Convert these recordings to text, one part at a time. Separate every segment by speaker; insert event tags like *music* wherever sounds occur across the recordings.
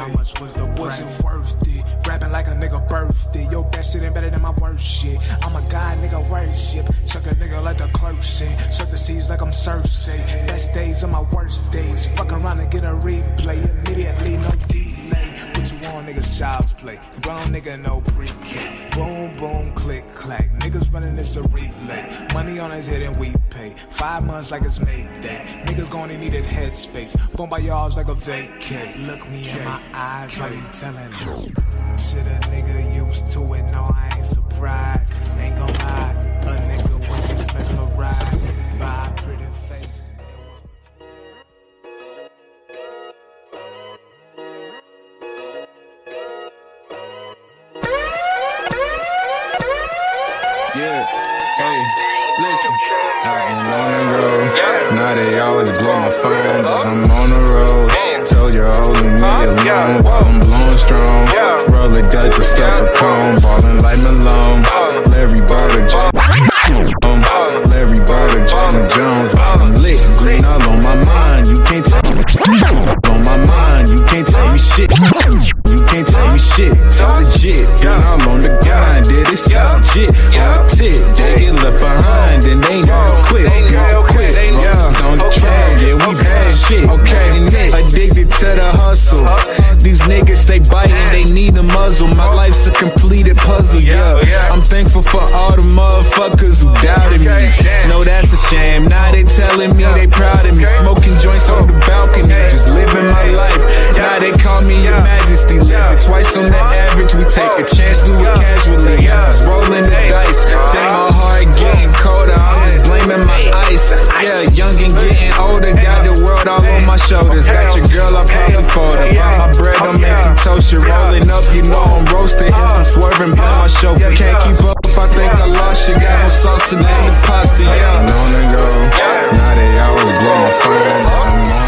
Speaker 1: how much was the price. Was it worth it? Rapping like a nigga birthday. Your best shit ain't better than my worst shit. I'm a god, nigga worship. Chuck a nigga like the clerk. Suck the seas like I'm Cersei. Best days are my worst days. Fuck around and get a replay. Immediately, no Put you on niggas child's play. Grown nigga, no pre-K. Boom, boom, click, clack. Niggas running this a relay. Money on his head and we pay. Five months like it's made that. Niggas going and needed headspace. Boom by y'all's like a vacay. Look me in my eyes while you telling me. Shit, a nigga used to it, no, I ain't surprised. Ain't gon' lie, a nigga was just mesmerized by
Speaker 2: Yeah, hey, listen. I've been on the road. Now they always blow my phone, but I'm on the road. Told you all leave me alone while I'm blowing strong. Roll a Dutch and stuff a cone, ballin' like Malone. Uh. Larry Bird or um, Larry Bird or Jalen Jones. I'm lit, green all on my mind. You can't tell me. on my mind. You can't tell me shit. Tell shit. It's legit. All on the grind, Did it sound legit? The tip. They get left behind and they never quit. Never quit. Yeah, on the track. Yeah, we bad shit. Okay, addicted to the hustle. These niggas stay biting. They need a muzzle. My life's a completed puzzle. Yeah, I'm thankful for all the motherfuckers who doubted me. No, that's a shame. Now they telling me they proud of me. Smoking joints on the balcony. Just living my life. Now they call me your majesty. Living twice on the average. We take a chance, do it casually. Just rolling the dice. Think my uh-huh. heart getting colder. I'm just blaming my ice. Yeah, young and getting older. Got the world all on my shoulders. Got your girl, I probably fold her. Buy my bread, I'm making toast you. Rolling up, you know I'm roasted. If I'm uh-huh. swerving, blame my chauffeur. Can't keep up. I think I lost you. Got no sauce in the pasta. Yeah, I'm on the go. Now they always blow my phone.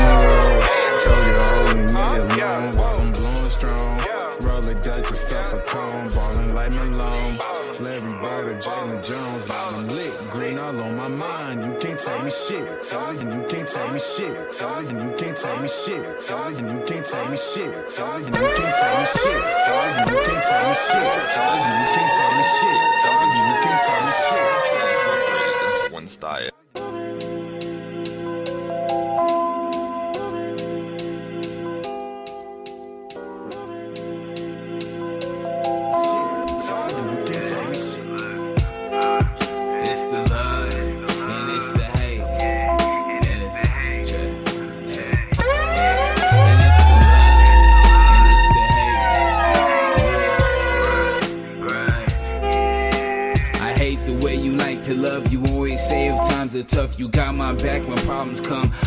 Speaker 2: Tell me shit. Tell it and you can't tell me shit. Tell it and you can't tell me shit. Tell it and you can't tell me shit. Tell it and you can't tell me shit. Tell it and you can't tell me shit. Tell it and you can't tell me shit. Tell it and you can't tell me shit.
Speaker 3: One style.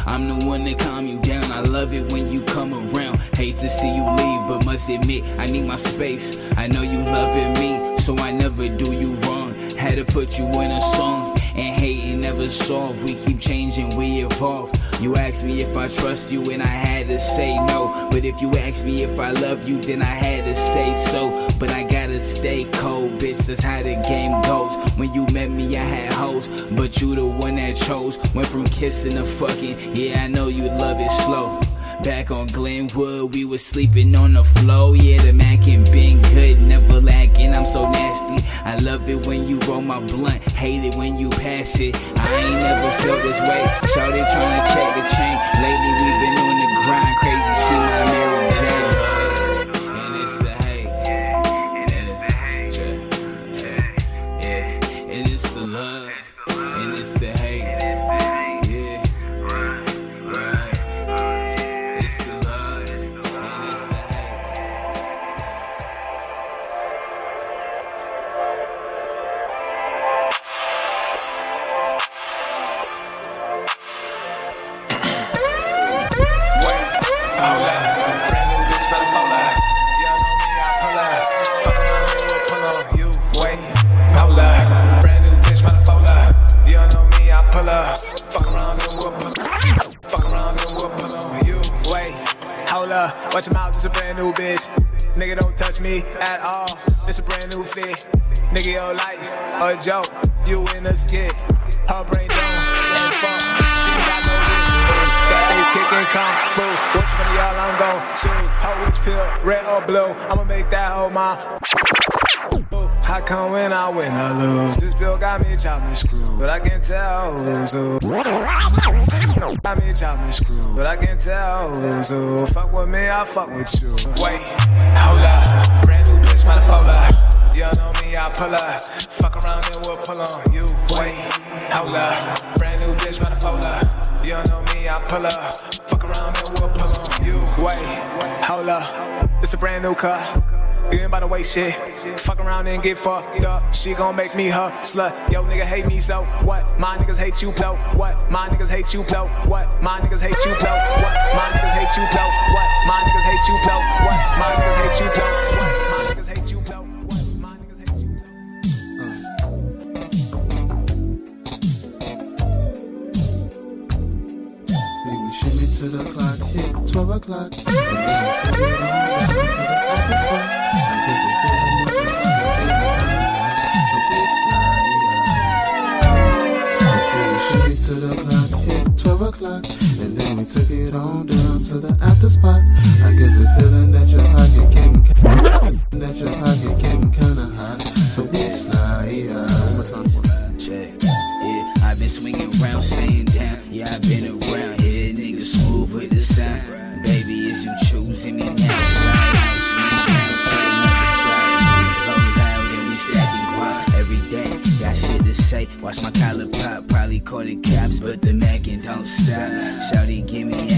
Speaker 4: I'm the one that calm you down. I love it when you come around. Hate to see you leave, but must admit I need my space. I know you loving me, so I never do you wrong. Had to put you in a song. And hating never solve. We keep changing, we evolve. You asked me if I trust you, and I had to say no. But if you asked me if I love you, then I had to say so. But I gotta stay cold, bitch. That's how the game goes. When you met me, I had hoes, but you the one that chose. Went from kissing to fucking. Yeah, I know you love it slow. Back on Glenwood, we was sleeping on the floor. Yeah, the Mac ain't been good, never lacking. I'm so nasty. I love it when you roll my blunt, hate it when you pass it. I ain't never felt this way. Shorty trying to check the chain. Lately we've been
Speaker 1: brand new bitch. Nigga, don't touch me at all. It's a brand new fit. Nigga, your life a joke. you in the skit. Her brain. She got. That bass kicking kung fu. Which one of y'all I'm gon' choose? Hoe is pill, red or blue? I'ma make that hoe my. How come when I win I lose? This bill got me chopping screw, but I can't tell who's who. Got me chopping screw, but I can't tell who's who. Fuck with me, I fuck with you. Wait, hold up, brand new bitch, bipolar. You know me, I pull up. Fuck around and we'll pull on you. Wait, hold up, brand new bitch, bipolar. You know me, I pull up. Fuck around and we'll pull on you. Wait, hold up, it's a brand new car. You ain't by the way shit. Fuck around and get fucked up. She gon' make me her slut. Yo, nigga hate me so what? My niggas hate you, blow. What? My niggas hate you, blow. What? My niggas hate you, blow. What? My niggas hate you, blow. What? My niggas hate you, blow. What? My niggas hate you, blow. What? My niggas hate you, blow. What? My niggas hate you, blow.
Speaker 3: Then we shimmy to the clock, hit 12 o'clock. On down to the after spot. I get the feeling that your pocket getting that your pocket getting kinda hot, so be slide. One more time.
Speaker 4: Check. Yeah, I've been swinging around, staying down. Yeah, I've been around here, niggas smooth with the sound. Baby, is you choosing me now? Slide out, swing down to another spot. Blow loud and we stacking guap every day. Got shit to say. Watch my collar pop, probably caught it caps, but the mackin' don't stop. Shouty, give me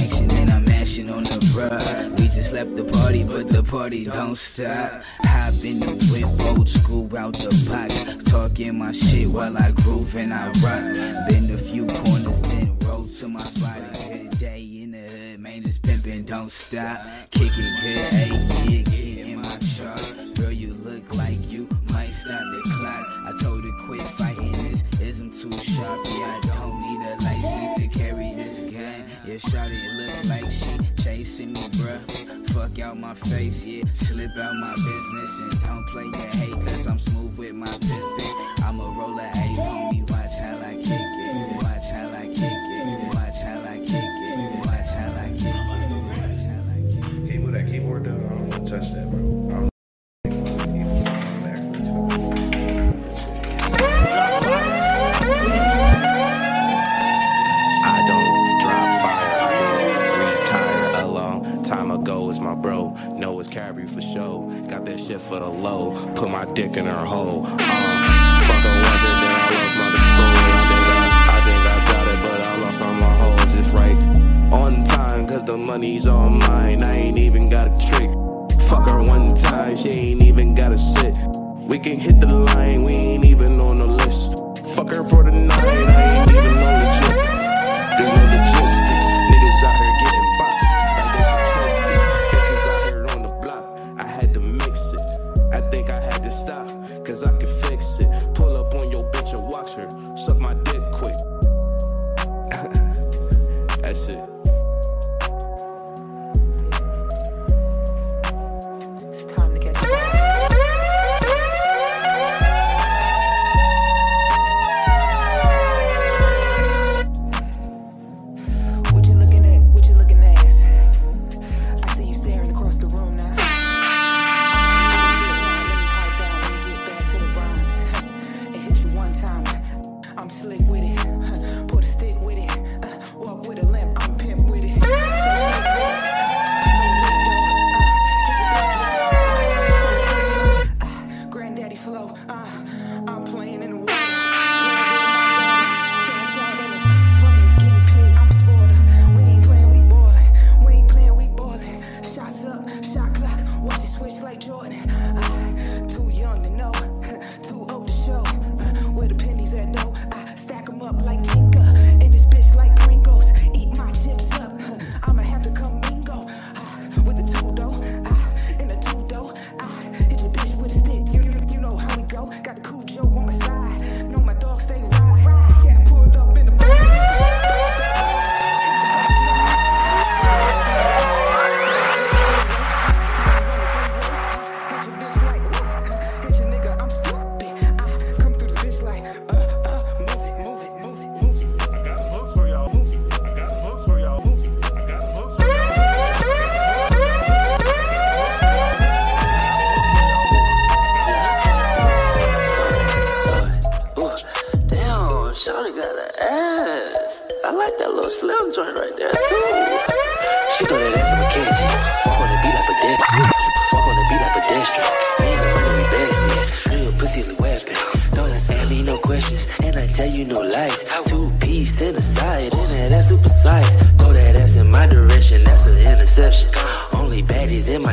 Speaker 4: We just left the party, but the party don't stop. Hop in the whip, old school out the box. Talking my shit while I groove and I rock. Been a few corners, then roll to my spot. Good day in the hood, man, it's pimpin', don't stop. Kick it good, hey, yeah, get in my truck. Girl, you look like you might stop the clock. I told her quit fighting this, ism too sharp. Yeah, I don't need a license to carry this gun. Yeah, shawty look chasing me, bruh. Fuck out my face, yeah, slip out my business and don't play your hate, cause I'm smooth with my pimpin'. I'm a roller homie, watch how I kick it. Watch how I kick it.
Speaker 5: Money's all mine. I ain't even got a trick. Fuck her one time, she ain't even got a sit. We can hit the line, we ain't even on the list. Fuck her for the night, I ain't even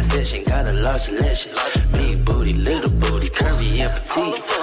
Speaker 6: my got a large selection. Big booty, little booty, curvy and petite.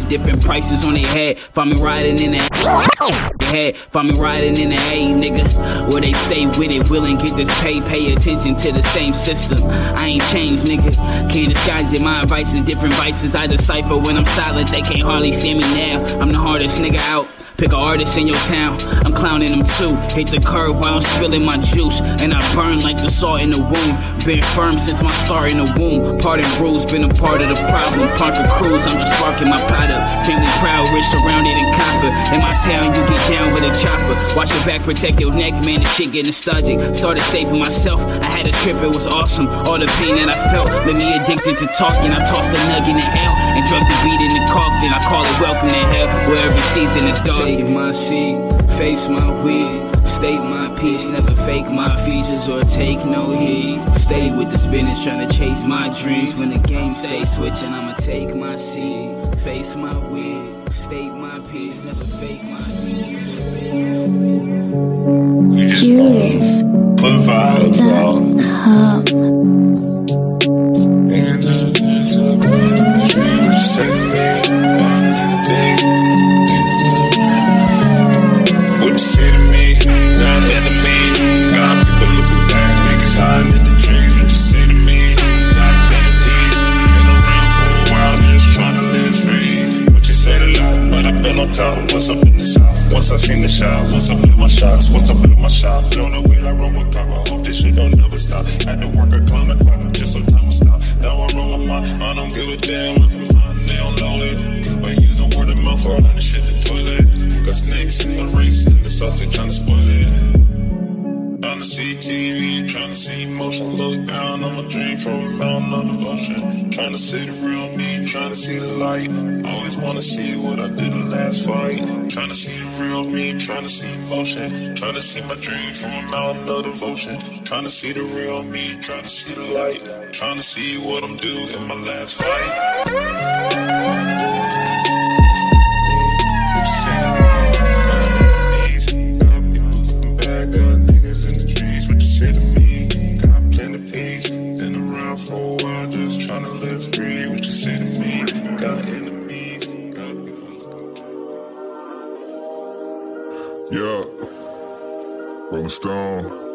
Speaker 4: Different prices on their head. Find me riding in the *laughs* head, find me riding in the A, nigga. Where they stay with it, willing get this pay, pay attention to the same system. I ain't changed, nigga. Can't disguise it. My advice is different vices. I decipher when I'm silent. They can't hardly see me now. I'm the hardest nigga out. Pick an artist in your town, I'm clowning them too. Hit the curb while I'm spilling my juice, and I burn like the salt in the wound. Been firm since my start in the womb. Part and bruise, been a part of the problem. Parker Cruz, I'm just sparking my pot up. Family proud, rich surrounded in copper. In my town, you get down with a chopper. Watch your back, protect your neck, man. The shit getting nostalgic. Started saving myself. I had a trip, it was awesome. All the pain that I felt made me addicted to talking. I tossed the nug in the L and drug the beat in the coffin. I call it welcome to hell, where every season is dark. Take my seat, face my weed. State my peace, never fake my features or take no heed. Stay with the spinach, trying to chase my dreams. When the game stays switching, I'ma take my seat, face my weed. State my peace, never fake my features or take no heed.
Speaker 7: We just gonna put vibes on. Once I seen the shot, once I put my shots, once I put my shop. Blown away like rubber cop. I hope this shit don't never stop. Had to work a climb the clock just so time will stop. Now I run my mind. I don't give a damn if I'm hot and know it. But using word of mouth all the shit the toilet. Got snakes in the race and the they trying to spoil it. Trying to see TV, trying to see motion. Look down on my dream from a mountain of devotion. Trying to see the real me, trying to see the light. Always wanna see what I did in the last fight. Trying to see the real me, trying to see motion. Trying to see my dream from a mountain of devotion. Trying to see the real me, trying to see the light. Trying to see what I'm due in my last fight.
Speaker 8: Stone.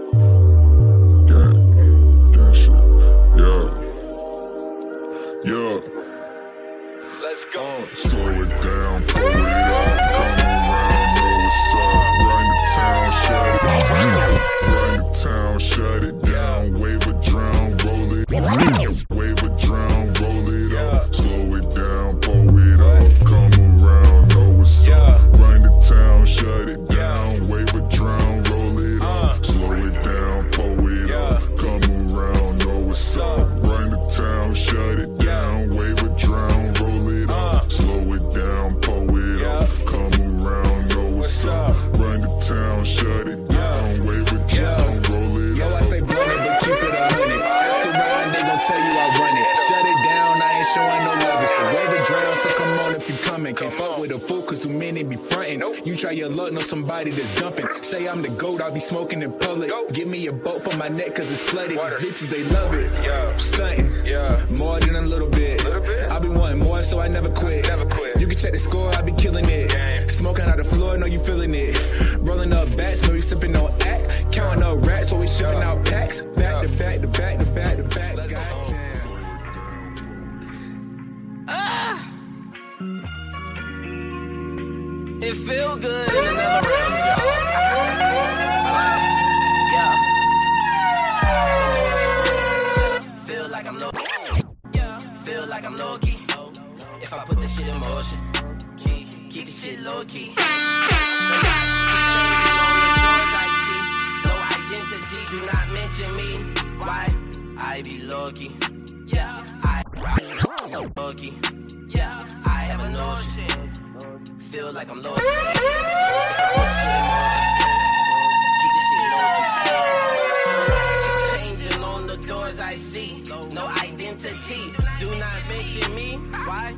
Speaker 2: Real, cause too many be frontin'. You try your luck, know somebody that's dumping. Say I'm the goat, I'll be smoking in public. Give me a boat for my neck, cause it's flooded. These bitches, they love it.
Speaker 1: Yeah.
Speaker 2: Stuntin'.
Speaker 1: Yeah.
Speaker 2: More than a little bit.
Speaker 1: Little bit?
Speaker 2: I be wanting more, so I never quit.
Speaker 1: Never quit.
Speaker 2: You can check the score, I be killing it.
Speaker 1: Gang.
Speaker 2: Smoking out the floor, know you feeling it. Rolling up bats, know you sipping on act. Counting up rats, always shipping out packs. Back to back to back to back to back.
Speaker 6: It feel good in another round, y'all. Yeah. Feel like I'm low. Yeah. Feel like I'm low key. If I put this shit in motion, keep the shit low key. No identity, do not mention me. Why? I be low key. Yeah. I low key. Yeah. I have a notion feel like I'm. Keep changing on the doors I see. No identity. Do not mention me. Why?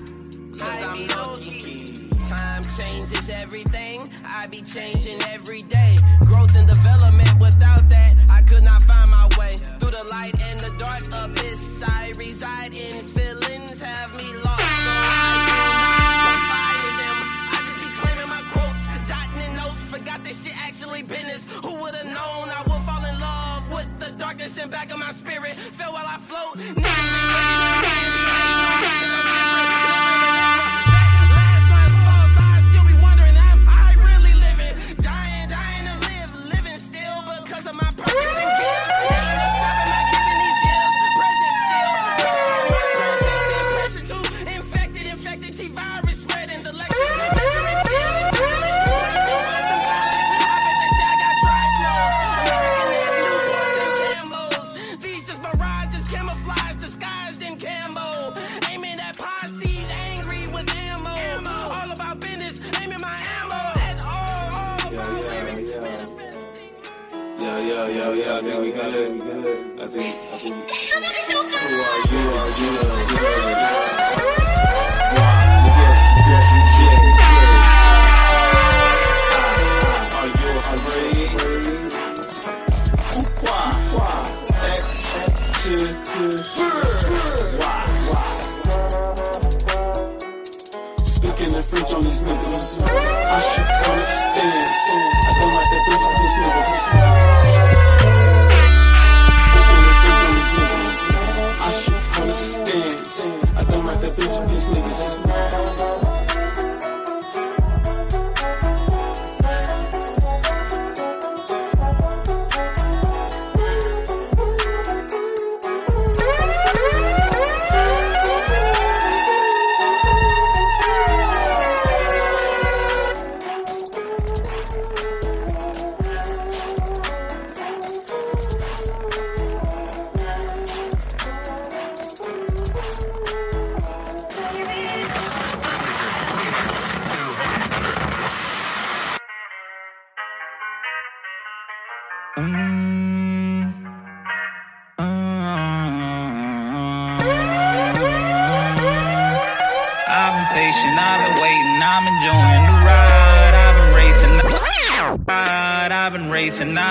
Speaker 6: Cause I'm lucky. Time changes everything. I be changing every day. Growth and development. Without that, I could not find my way through the light and the dark abyss. I reside in feelings, have me lost. So would've known I would fall in love with the darkness in back of my spirit? Feel while I float.
Speaker 5: Yeah, yeah, yeah, yeah. I think we good. I think. I think. Who are you? Are you?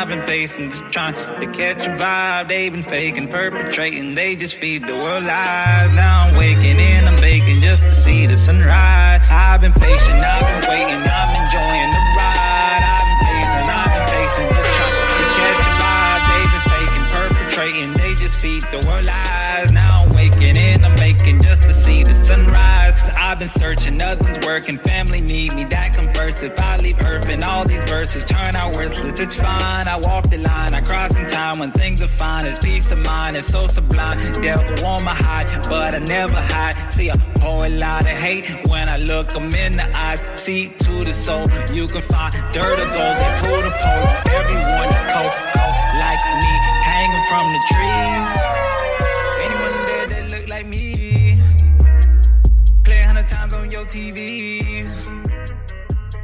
Speaker 9: I've been pacing, just trying to catch a vibe. They've been faking, perpetrating, they just feed the world lies. Now I'm waking and I'm baking just to see the sunrise. I've been patient, I've been waiting, I'm enjoying the ride. I've been pacing, I've been pacing, just trying to catch a vibe. They've been faking, perpetrating, they just feed the world lies. Now I'm waking and I'm making just to see the sunrise. I've been searching, nothing's working. Family need me, that come first. If I leave Earth and all these verses turn out worthless, it's fine. I walk the line, I cross in time when things are fine. It's peace of mind, it's so sublime. Devil want my hide, but I never hide. See a whole lot of hate when I look them in the eyes. See to the soul, you can find dirt or gold. They pull the pole, everyone is cold, cold like me, hanging from the trees. TV.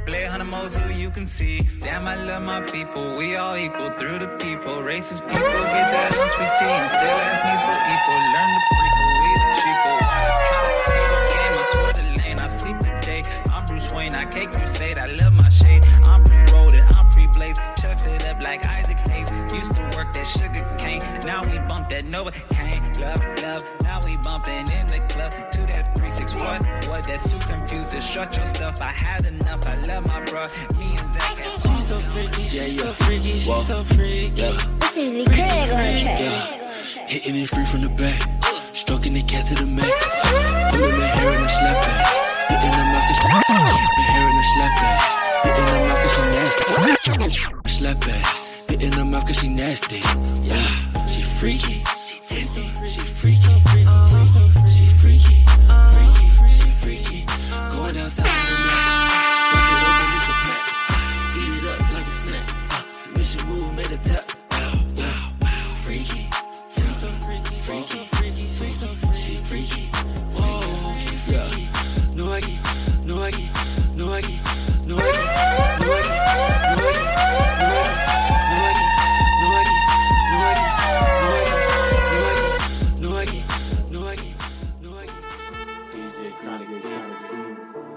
Speaker 9: Play a hundred more so you can see. Damn, I love my people. We all equal through the people. Racist people get that tea and still ask me for equal. Learn the prequel, we the. Why I the swear the lane. I sleep the day. I'm Bruce Wayne. I cake crusade. I love my shade. I'm pre-rolled and I'm pre-blazed. Chef it up like Isaac. Used to work that sugar cane. Now we bump that Nova cane. Love, love. Now we bumping in the club to that 361. What? That's too confused. Shut your stuff. I had enough. I love my bro. Me and Zach. She's so freaky. She's so freaky. She's so freaky.
Speaker 10: This is the Craig on the track.
Speaker 11: Hitting it free from the back. Stroking the cat to the max. Pulling the hair in the slap ass. Hitting the mouth, the hair in the slap ass. Hitting the mouth, cause she nasty. Slap ass. Hitting Yes.